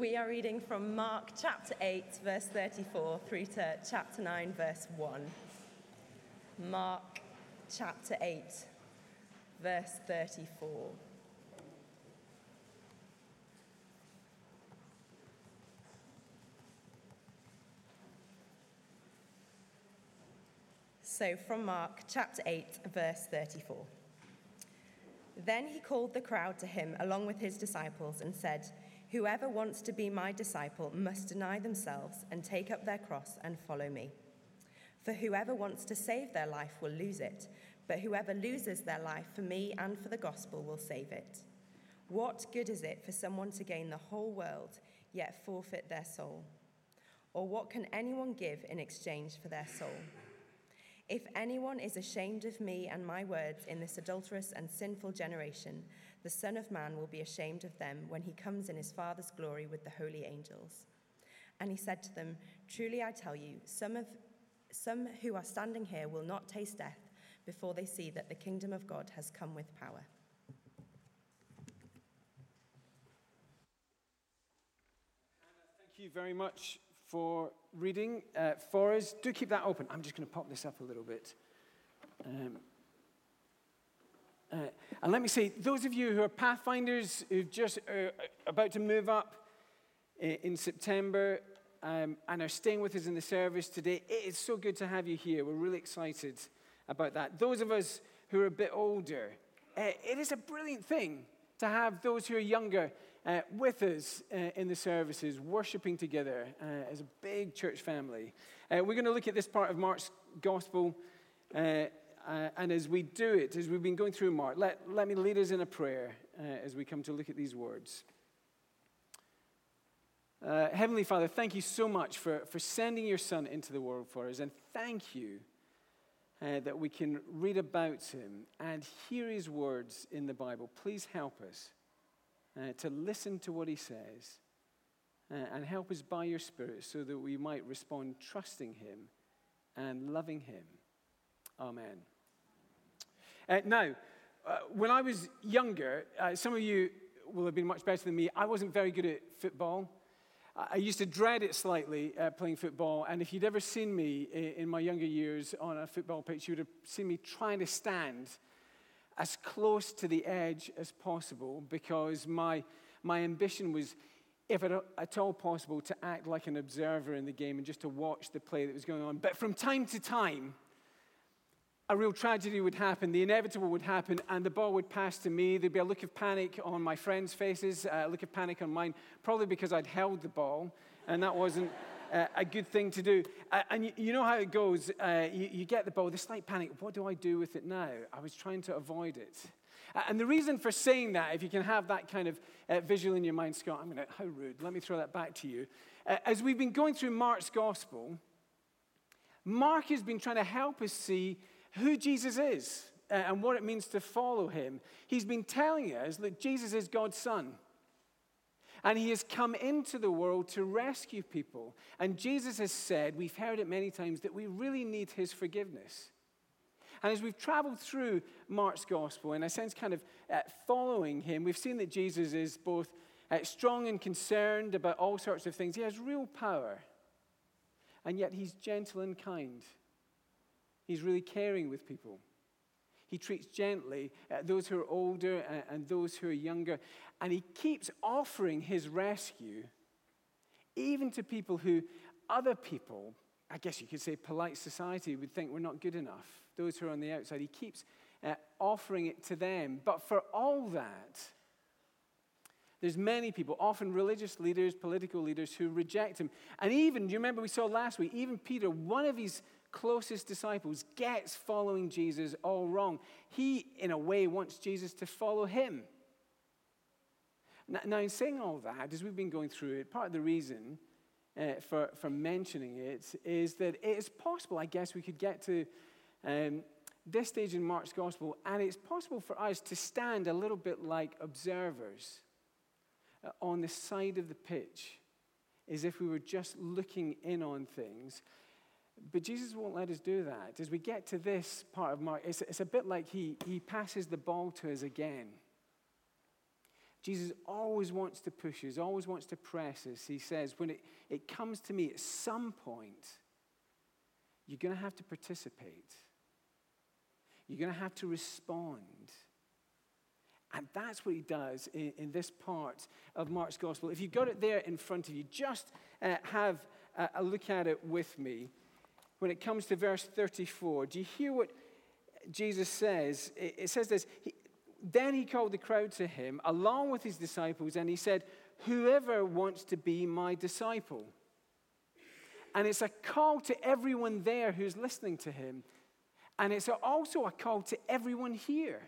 We are reading from Mark chapter 8, verse 34, through to chapter 9, verse 1. Mark chapter 8, verse 34. So, from Mark chapter 8, verse 34. Then he called the crowd to him along with his disciples and said, Whoever wants to be my disciple must deny themselves and take up their cross and follow me. For whoever wants to save their life will lose it, but whoever loses their life for me and for the gospel will save it. What good is it for someone to gain the whole world yet forfeit their soul? Or what can anyone give in exchange for their soul? If anyone is ashamed of me and my words in this adulterous and sinful generation, the Son of Man will be ashamed of them when he comes in his Father's glory with the holy angels. And he said to them, Truly I tell you, some, of, some who are standing here will not taste death before they see that the kingdom of God has come with power. Thank you very much for reading uh, for us. Do keep that open. I'm just going to pop this up a little bit. Um, uh, and let me say, those of you who are Pathfinders, who just are uh, about to move up uh, in September um, and are staying with us in the service today, it is so good to have you here. We're really excited about that. Those of us who are a bit older, uh, it is a brilliant thing to have those who are younger uh, with us uh, in the services, worshiping together uh, as a big church family. Uh, we're going to look at this part of Mark's gospel. Uh, uh, and as we do it, as we've been going through Mark, let, let me lead us in a prayer as we come to look at these words. Heavenly Father, thank you so much for, for sending your Son into the world for us. And thank you uh, that we can read about him and hear his words in the Bible. Please help us uh, to listen to what he says uh, and help us by your Spirit so that we might respond trusting him and loving him. Amen. Uh, now, uh, when I was younger, uh, some of you will have been much better than me. I wasn't very good at football. I used to dread it slightly uh, playing football, and if you'd ever seen me in my younger years on a football pitch, you would have seen me trying to stand as close to the edge as possible because my, my ambition was, if at all possible, to act like an observer in the game and just to watch the play that was going on. But from time to time, a real tragedy would happen, the inevitable would happen, and the ball would pass to me. There'd be a look of panic on my friends' faces, a look of panic on mine, probably because I'd held the ball, and that wasn't uh, a good thing to do. Uh, and you, know how it goes. Uh, you, get the ball, the slight panic. What do I do with it now? I was trying to avoid it. Uh, and the reason for saying that, if you can have that kind of uh, visual in your mind, Scott, I'm going to, how rude. Let me throw that back to you. Uh, as we've been going through Mark's gospel, Mark has been trying to help us see who Jesus is and what it means to follow him. He's been telling us that Jesus is God's Son. And he has come into the world to rescue people. And Jesus has said, we've heard it many times, that we really need his forgiveness. And as we've traveled through Mark's gospel, in a sense, kind of uh, following him, we've seen that Jesus is both uh, strong and concerned about all sorts of things. He has real power, and yet he's gentle and kind. He's really caring with people. He treats gently uh, those who are older and, and those who are younger. And he keeps offering his rescue even to people who other people, I guess you could say polite society, would think were not good enough. Those who are on the outside. He keeps uh, offering it to them. But for all that, there's many people, often religious leaders, political leaders, who reject him. And even, do you remember we saw last week, even Peter, one of his closest disciples gets following Jesus all wrong. He, in a way, wants Jesus to follow him. Now, in saying all that, as we've been going through it, part of the reason uh, for, for mentioning it is that it is possible, I guess, we could get to um, this stage in Mark's gospel, and it's possible for us to stand a little bit like observers uh, on the side of the pitch, as if we were just looking in on things but Jesus won't let us do that. As we get to this part of Mark, it's, it's a bit like he, he passes the ball to us again. Jesus always wants to push us, always wants to press us. He says, when it, it comes to me at some point, you're going to have to participate. You're going to have to respond. And that's what he does in, in, this part of Mark's gospel. If you've got it there in front of you, just uh, have a, a look at it with me. When it comes to verse 34, do you hear what Jesus says? It, says this he, Then he called the crowd to him, along with his disciples, and he said, Whoever wants to be my disciple. And it's a call to everyone there who's listening to him. And it's also a call to everyone here.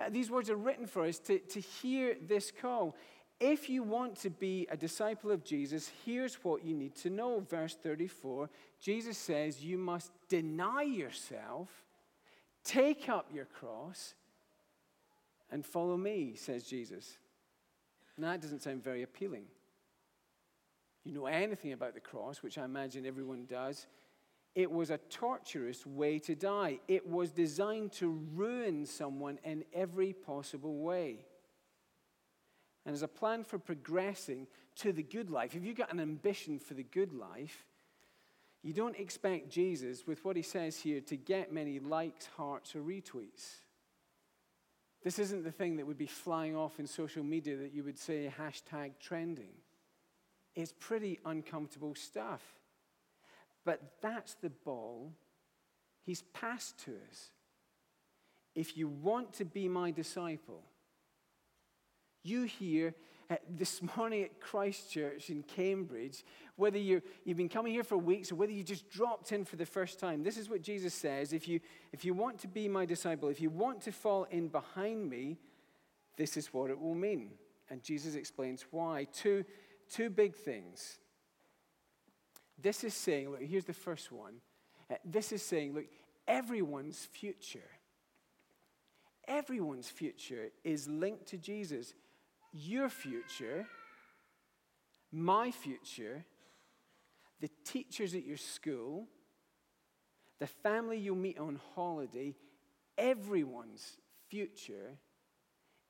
Uh, these words are written for us to, to hear this call. If you want to be a disciple of Jesus, here's what you need to know. Verse 34 Jesus says, You must deny yourself, take up your cross, and follow me, says Jesus. Now, that doesn't sound very appealing. You know anything about the cross, which I imagine everyone does. It was a torturous way to die. It was designed to ruin someone in every possible way. And as a plan for progressing to the good life, if you've got an ambition for the good life, you don't expect Jesus, with what he says here, to get many likes, hearts, or retweets. This isn't the thing that would be flying off in social media that you would say hashtag trending. It's pretty uncomfortable stuff. But that's the ball he's passed to us. If you want to be my disciple, you here this morning at Christ Church in Cambridge, whether you have been coming here for weeks or whether you just dropped in for the first time, this is what Jesus says. If you, if you want to be my disciple, if you want to fall in behind me, this is what it will mean. And Jesus explains why. Two, two big things. This is saying, look, here's the first one. Uh, this is saying, look, everyone's future, everyone's future is linked to Jesus. Your future, my future, the teachers at your school, the family you'll meet on holiday, everyone's future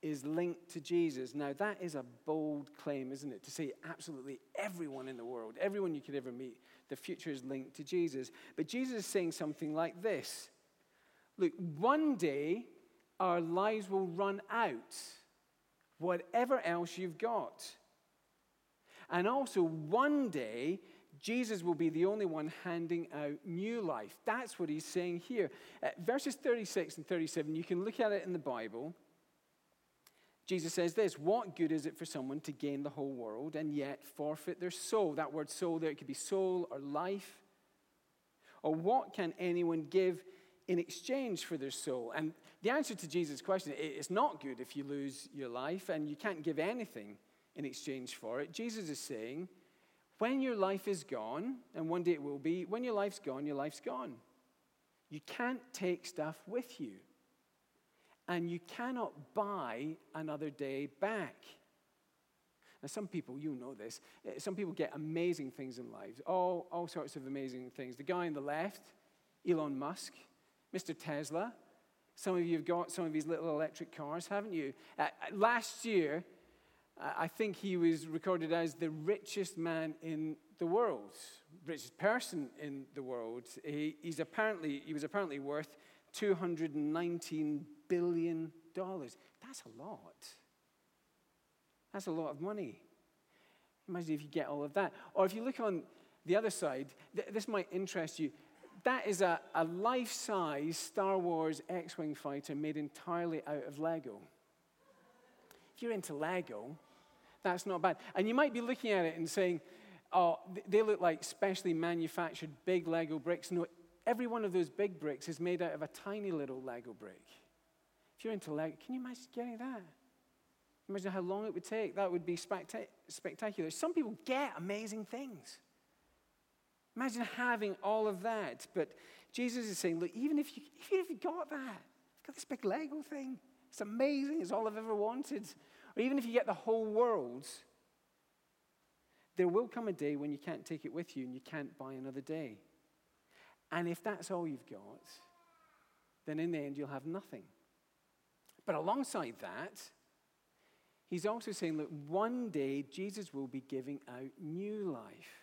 is linked to Jesus. Now, that is a bold claim, isn't it? To say absolutely everyone in the world, everyone you could ever meet, the future is linked to Jesus. But Jesus is saying something like this Look, one day our lives will run out, whatever else you've got. And also, one day, Jesus will be the only one handing out new life. That's what he's saying here. Uh, verses 36 and 37, you can look at it in the Bible. Jesus says this What good is it for someone to gain the whole world and yet forfeit their soul? That word soul there, it could be soul or life. Or what can anyone give in exchange for their soul? And the answer to Jesus' question is it's not good if you lose your life and you can't give anything in exchange for it. Jesus is saying, when your life is gone, and one day it will be, when your life's gone, your life's gone. You can't take stuff with you and you cannot buy another day back. Now, some people, you know this, eh, some people get amazing things in life, all, all sorts of amazing things. The guy on the left, Elon Musk, Mr. Tesla, some of you have got some of these little electric cars, haven't you? Uh, last year, uh, I think he was recorded as the richest man in the world, richest person in the world. He, he's apparently, he was apparently worth 219 billion dollars. That's a lot. That's a lot of money. Imagine if you get all of that. Or if you look on the other side, th- this might interest you. That is a, a life size Star Wars X Wing fighter made entirely out of Lego. If you're into Lego, that's not bad. And you might be looking at it and saying, oh, they look like specially manufactured big Lego bricks. No, every one of those big bricks is made out of a tiny little Lego brick. If you're into Lego, can you imagine getting that? Imagine how long it would take. That would be specta- spectacular. Some people get amazing things. Imagine having all of that. But Jesus is saying, look, even if you, even if you got that, you've got this big Lego thing, it's amazing, it's all I've ever wanted. Or even if you get the whole world, there will come a day when you can't take it with you and you can't buy another day. And if that's all you've got, then in the end you'll have nothing. But alongside that, he's also saying that one day Jesus will be giving out new life.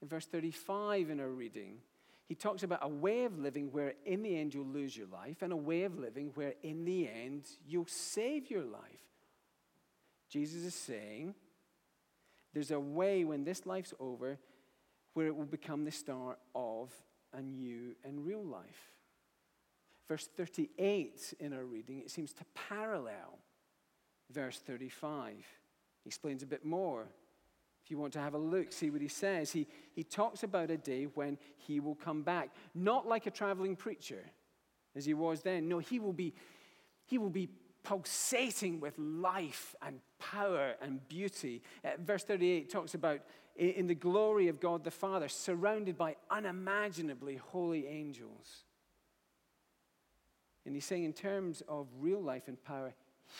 In verse 35 in our reading, he talks about a way of living where in the end you'll lose your life, and a way of living where in the end you'll save your life. Jesus is saying there's a way when this life's over where it will become the start of a new and real life. Verse 38 in our reading, it seems to parallel verse 35. He explains a bit more. If you want to have a look, see what he says. He, he talks about a day when he will come back, not like a traveling preacher as he was then. No, he will be, he will be pulsating with life and power and beauty. Uh, verse 38 talks about in the glory of God the Father, surrounded by unimaginably holy angels. And he's saying, in terms of real life and power,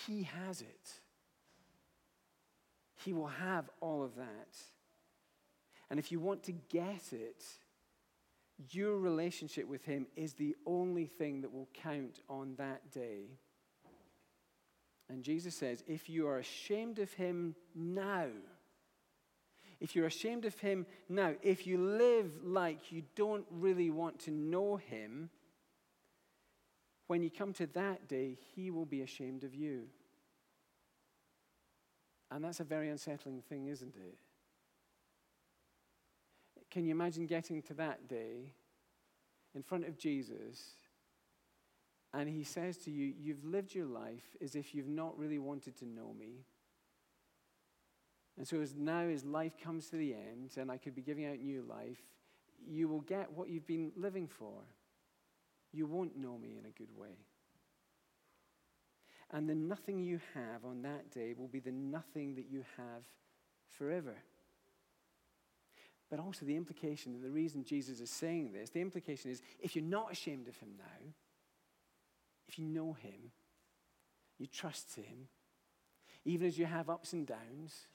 he has it. He will have all of that. And if you want to get it, your relationship with him is the only thing that will count on that day. And Jesus says, if you are ashamed of him now, if you're ashamed of him now, if you live like you don't really want to know him, when you come to that day, he will be ashamed of you. And that's a very unsettling thing, isn't it? Can you imagine getting to that day in front of Jesus and he says to you, You've lived your life as if you've not really wanted to know me. And so, as now as life comes to the end and I could be giving out new life, you will get what you've been living for you won't know me in a good way. And the nothing you have on that day will be the nothing that you have forever. But also, the implication, and the reason Jesus is saying this, the implication is if you're not ashamed of him now, if you know him, you trust him, even as you have ups and downs,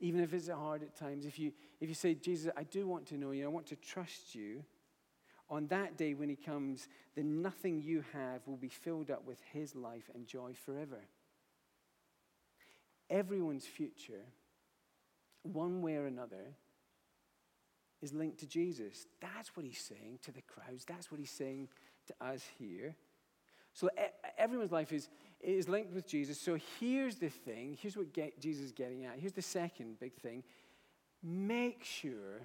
even if it's hard at times, if you, if you say, Jesus, I do want to know you, I want to trust you, on that day when he comes, the nothing you have will be filled up with his life and joy forever. Everyone's future, one way or another, is linked to Jesus. That's what he's saying to the crowds. That's what he's saying to us here. So everyone's life is, is linked with Jesus. So here's the thing. Here's what get, Jesus is getting at. Here's the second big thing. Make sure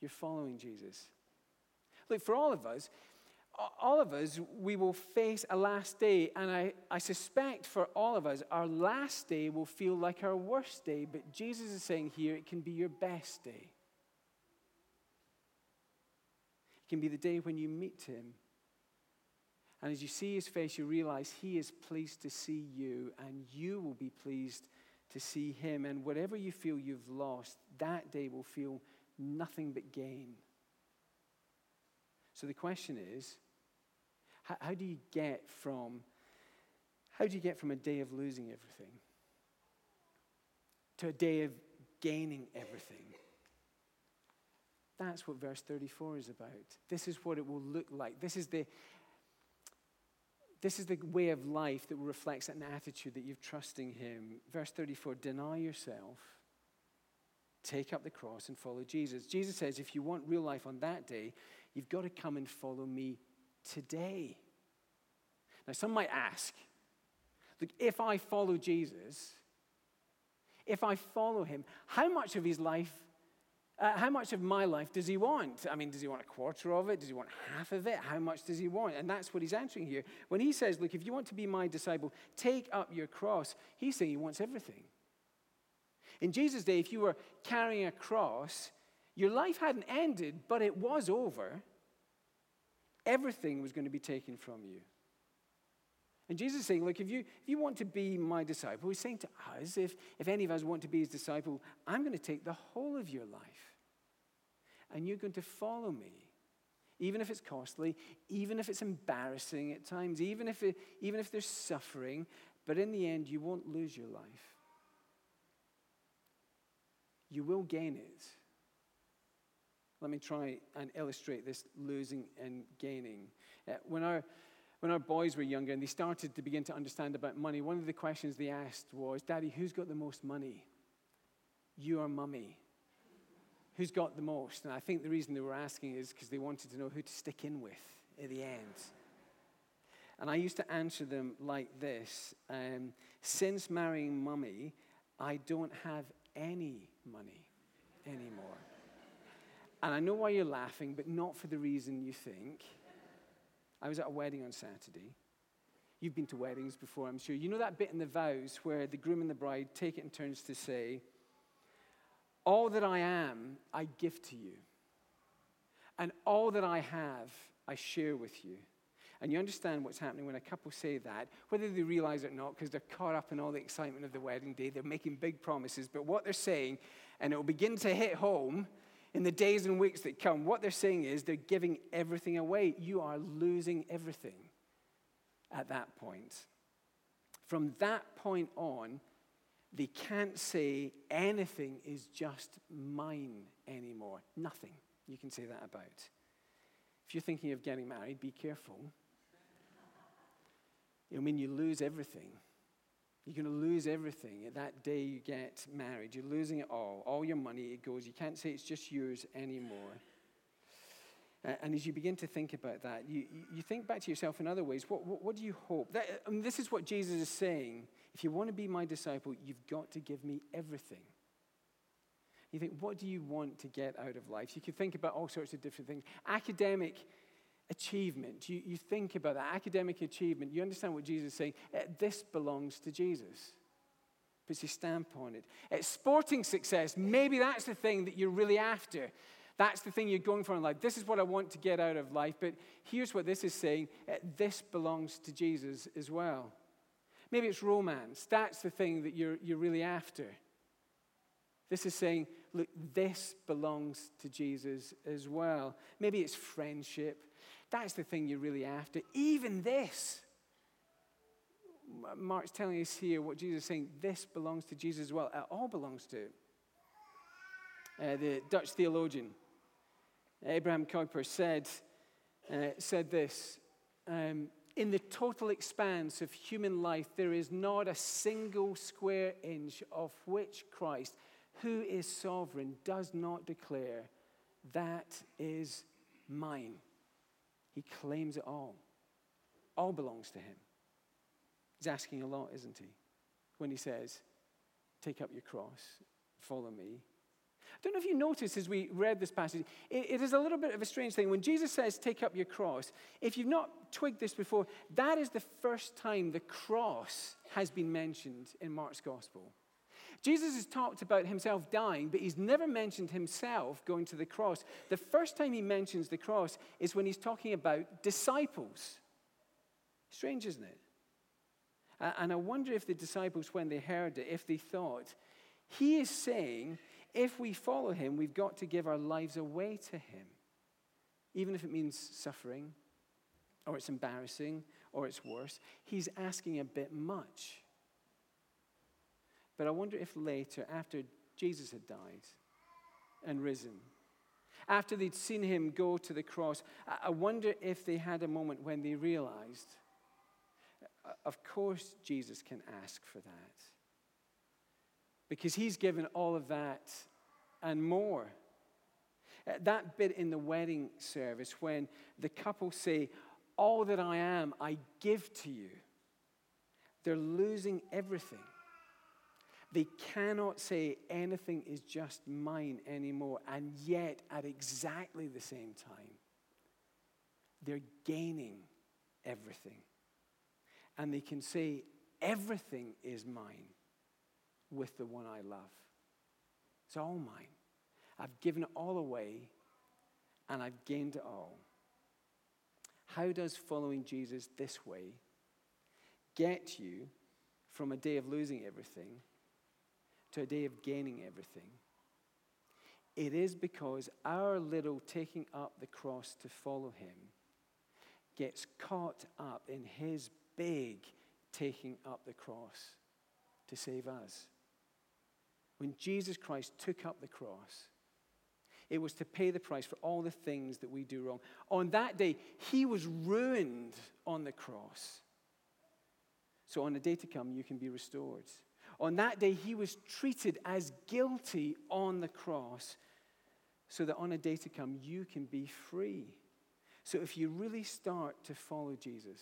you're following Jesus. Look, for all of us, all of us, we will face a last day, and I, I suspect for all of us, our last day will feel like our worst day, but Jesus is saying here it can be your best day. It can be the day when you meet him. And as you see his face, you realize he is pleased to see you, and you will be pleased to see him. And whatever you feel you've lost, that day will feel nothing but gain. So the question is, how, how do you get from how do you get from a day of losing everything to a day of gaining everything? That's what verse 34 is about. This is what it will look like. This is the this is the way of life that reflects an attitude that you're trusting him. Verse 34 deny yourself, take up the cross, and follow Jesus. Jesus says, if you want real life on that day, You've got to come and follow me today. Now, some might ask, look, if I follow Jesus, if I follow him, how much of his life, uh, how much of my life does he want? I mean, does he want a quarter of it? Does he want half of it? How much does he want? And that's what he's answering here. When he says, look, if you want to be my disciple, take up your cross, he's saying he wants everything. In Jesus' day, if you were carrying a cross, your life hadn't ended, but it was over. Everything was going to be taken from you. And Jesus is saying, Look, if you, if you want to be my disciple, he's saying to us, if, if any of us want to be his disciple, I'm going to take the whole of your life. And you're going to follow me. Even if it's costly, even if it's embarrassing at times, even if, it, even if there's suffering, but in the end, you won't lose your life. You will gain it. Let me try and illustrate this losing and gaining. Uh, when our, When our boys were younger and they started to begin to understand about money, one of the questions they asked was, Daddy, who's got the most money? You or mummy? Who's got the most? And I think the reason they were asking is because they wanted to know who to stick in with at the end. And I used to answer them like this um, Since marrying mummy, I don't have any money anymore. And I know why you're laughing, but not for the reason you think. I was at a wedding on Saturday. You've been to weddings before, I'm sure. You know that bit in the vows where the groom and the bride take it in turns to say, All that I am, I give to you. And all that I have, I share with you. And you understand what's happening when a couple say that, whether they realize it or not, because they're caught up in all the excitement of the wedding day. They're making big promises. But what they're saying, and it will begin to hit home in the days and weeks that come, what they're saying is they're giving everything away. You are losing everything at that point. From that point on, they can't say anything is just mine anymore. Nothing you can say that about. If you're thinking of getting married, be careful. I mean, you lose everything. You're going to lose everything that day you get married. You're losing it all. All your money, it goes. You can't say it's just yours anymore. and as you begin to think about that, you, you think back to yourself in other ways. What, what, what do you hope? That, uh, I mean, this is what Jesus is saying. If you want to be my disciple, you've got to give me everything. You think, what do you want to get out of life? You could think about all sorts of different things. Academic achievement, you, you think about that academic achievement, you understand what Jesus is saying. Uh, this belongs to Jesus. Puts his stamp on it. It's sporting success, maybe that's the thing that you're really after. That's the thing you're going for in life. This is what I want to get out of life. But here's what this is saying uh, this belongs to Jesus as well. Maybe it's romance. That's the thing that you're, you're really after. This is saying, look, this belongs to Jesus as well. Maybe it's friendship. That's the thing you're really after. Even this. Mark's telling us here what Jesus is saying. This belongs to Jesus as well. It all belongs to uh, the Dutch theologian Abraham Kuyper said, uh, said this um, In the total expanse of human life, there is not a single square inch of which Christ, who is sovereign, does not declare, That is mine. He claims it all. All belongs to him. He's asking a lot, isn't he? When he says, Take up your cross, follow me. I don't know if you noticed as we read this passage, it, it is a little bit of a strange thing. When Jesus says, Take up your cross, if you've not twigged this before, that is the first time the cross has been mentioned in Mark's gospel. Jesus has talked about himself dying, but he's never mentioned himself going to the cross. The first time he mentions the cross is when he's talking about disciples. Strange, isn't it? And I wonder if the disciples, when they heard it, if they thought, he is saying, if we follow him, we've got to give our lives away to him, even if it means suffering, or it's embarrassing, or it's worse. He's asking a bit much. But I wonder if later, after Jesus had died and risen, after they'd seen him go to the cross, I wonder if they had a moment when they realized, of course, Jesus can ask for that. Because he's given all of that and more. Uh, that bit in the wedding service when the couple say, All that I am, I give to you, they're losing everything. They cannot say anything is just mine anymore, and yet at exactly the same time, they're gaining everything. And they can say, everything is mine with the one I love. It's all mine. I've given it all away, and I've gained it all. How does following Jesus this way get you from a day of losing everything to a day of gaining everything. It is because our little taking up the cross to follow him gets caught up in his big taking up the cross to save us. When Jesus Christ took up the cross, It was to pay the price for all the things that we do wrong. On that day, he was ruined on the cross. So on the day to come, you can be restored. On that day, he was treated as guilty on the cross, so that on a day to come, you can be free. So if you really start to follow Jesus,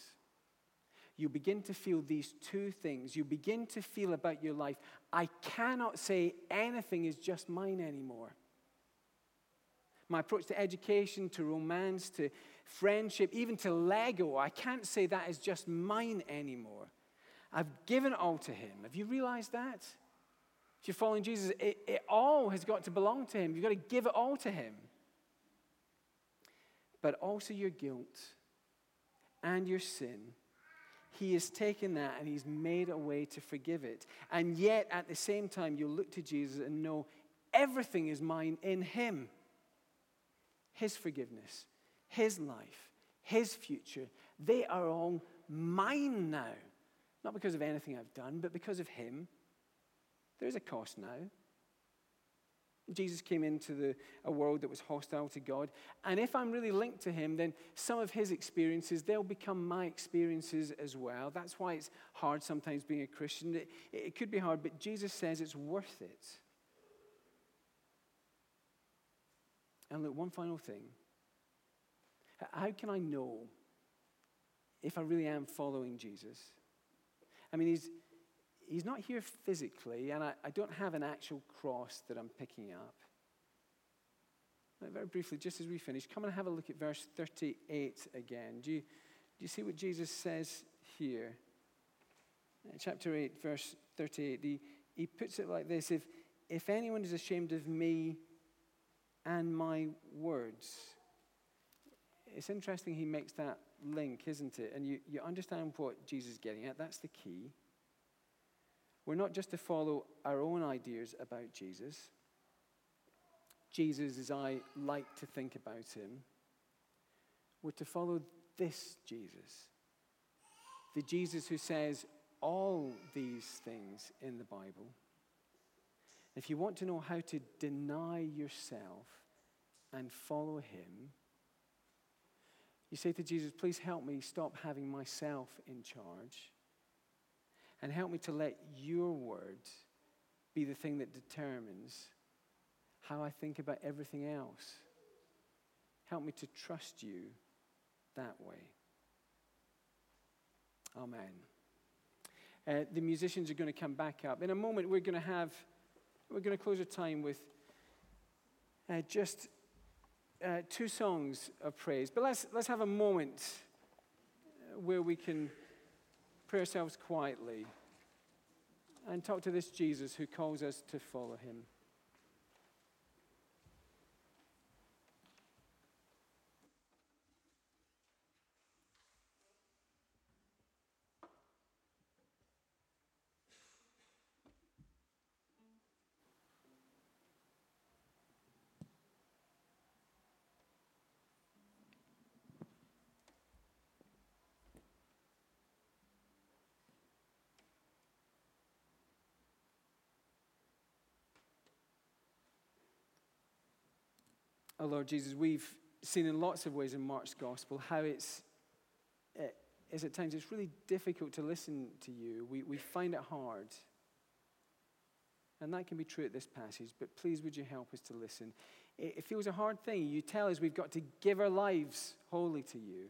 you begin to feel these two things. You begin to feel about your life, I cannot say anything is just mine anymore. My approach to education, to romance, to friendship, even to Lego, I can't say that is just mine anymore. I've given all to Him. Have you realized that? If you're following Jesus, it, it all has got to belong to Him. You've got to give it all to Him. But also your guilt and your sin he has taken that and He's made a way to forgive it. And yet, at the same time, you'll look to Jesus and know everything is mine in Him His forgiveness, His life, His future. They are all mine now. Not because of anything I've done, but because of Him. There's a cost now. Jesus came into the, a world that was hostile to God. And if I'm really linked to him, then some of his experiences, they'll become my experiences as well. That's why it's hard sometimes being a Christian. It, it could be hard, but Jesus says it's worth it. And look, one final thing. How can I know if I really am following Jesus? I mean, he's, he's not here physically, and I, I don't have an actual cross that I'm picking up. Very briefly, just as we finish, come and have a look at verse 38 again. Do you, do you see what Jesus says here? Uh, chapter 8, verse 38. He, he puts it like this if, if anyone is ashamed of me and my words, it's interesting he makes that link, isn't it? And you, you understand what Jesus is getting at. That's the key. We're not just to follow our own ideas about Jesus. Jesus, as I like to think about him, we're to follow this Jesus. The Jesus who says all these things in the Bible. If you want to know how to deny yourself and follow him, you say to Jesus, Please help me stop having myself in charge and help me to let your word be the thing that determines how I think about everything else. Help me to trust you that way. Amen. Uh, the musicians are going to come back up. In a moment, we're going to have, we're going to close our time with uh, just uh, two songs of praise. But let's, let's have a moment where we can pray ourselves quietly and talk to this Jesus who calls us to follow him. Oh, Lord Jesus, we've seen in lots of ways in Mark's gospel how it's, it eh, is at times it's really difficult to listen to you. We, we find it hard. And that can be true at this passage, but please would you help us to listen? It, it feels a hard thing. You tell us we've got to give our lives wholly to you.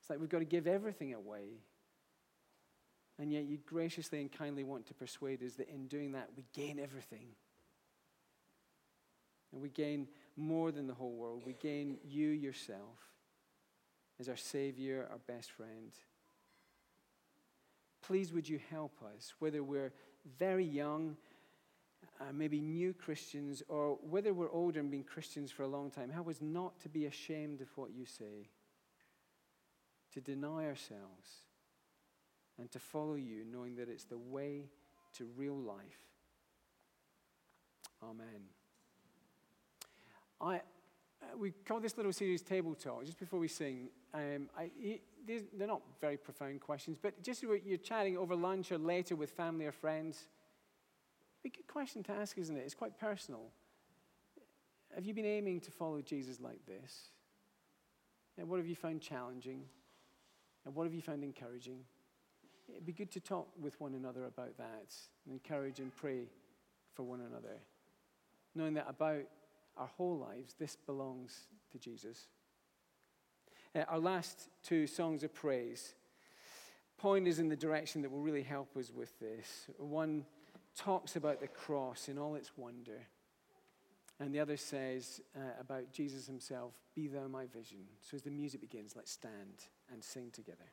It's like we've got to give everything away. And yet you graciously and kindly want to persuade us that in doing that, we gain everything. And we gain more than the whole world. We gain you yourself as our Savior, our best friend. Please, would you help us, whether we're very young, uh, maybe new Christians, or whether we're older and been Christians for a long time, help us not to be ashamed of what you say, to deny ourselves, and to follow you, knowing that it's the way to real life. Amen. I, uh, we call this little series Table Talk, just before we sing. Um, I, they're not very profound questions, but just as you're chatting over lunch or later with family or friends, a good question to ask, isn't it? It's quite personal. Have you been aiming to follow Jesus like this? And what have you found challenging? And what have you found encouraging? It'd be good to talk with one another about that and encourage and pray for one another, knowing that about our whole lives, this belongs to Jesus. Uh, our last two songs of praise point us in the direction that will really help us with this. One talks about the cross in all its wonder, and the other says uh, about Jesus himself, Be thou my vision. So as the music begins, let's stand and sing together.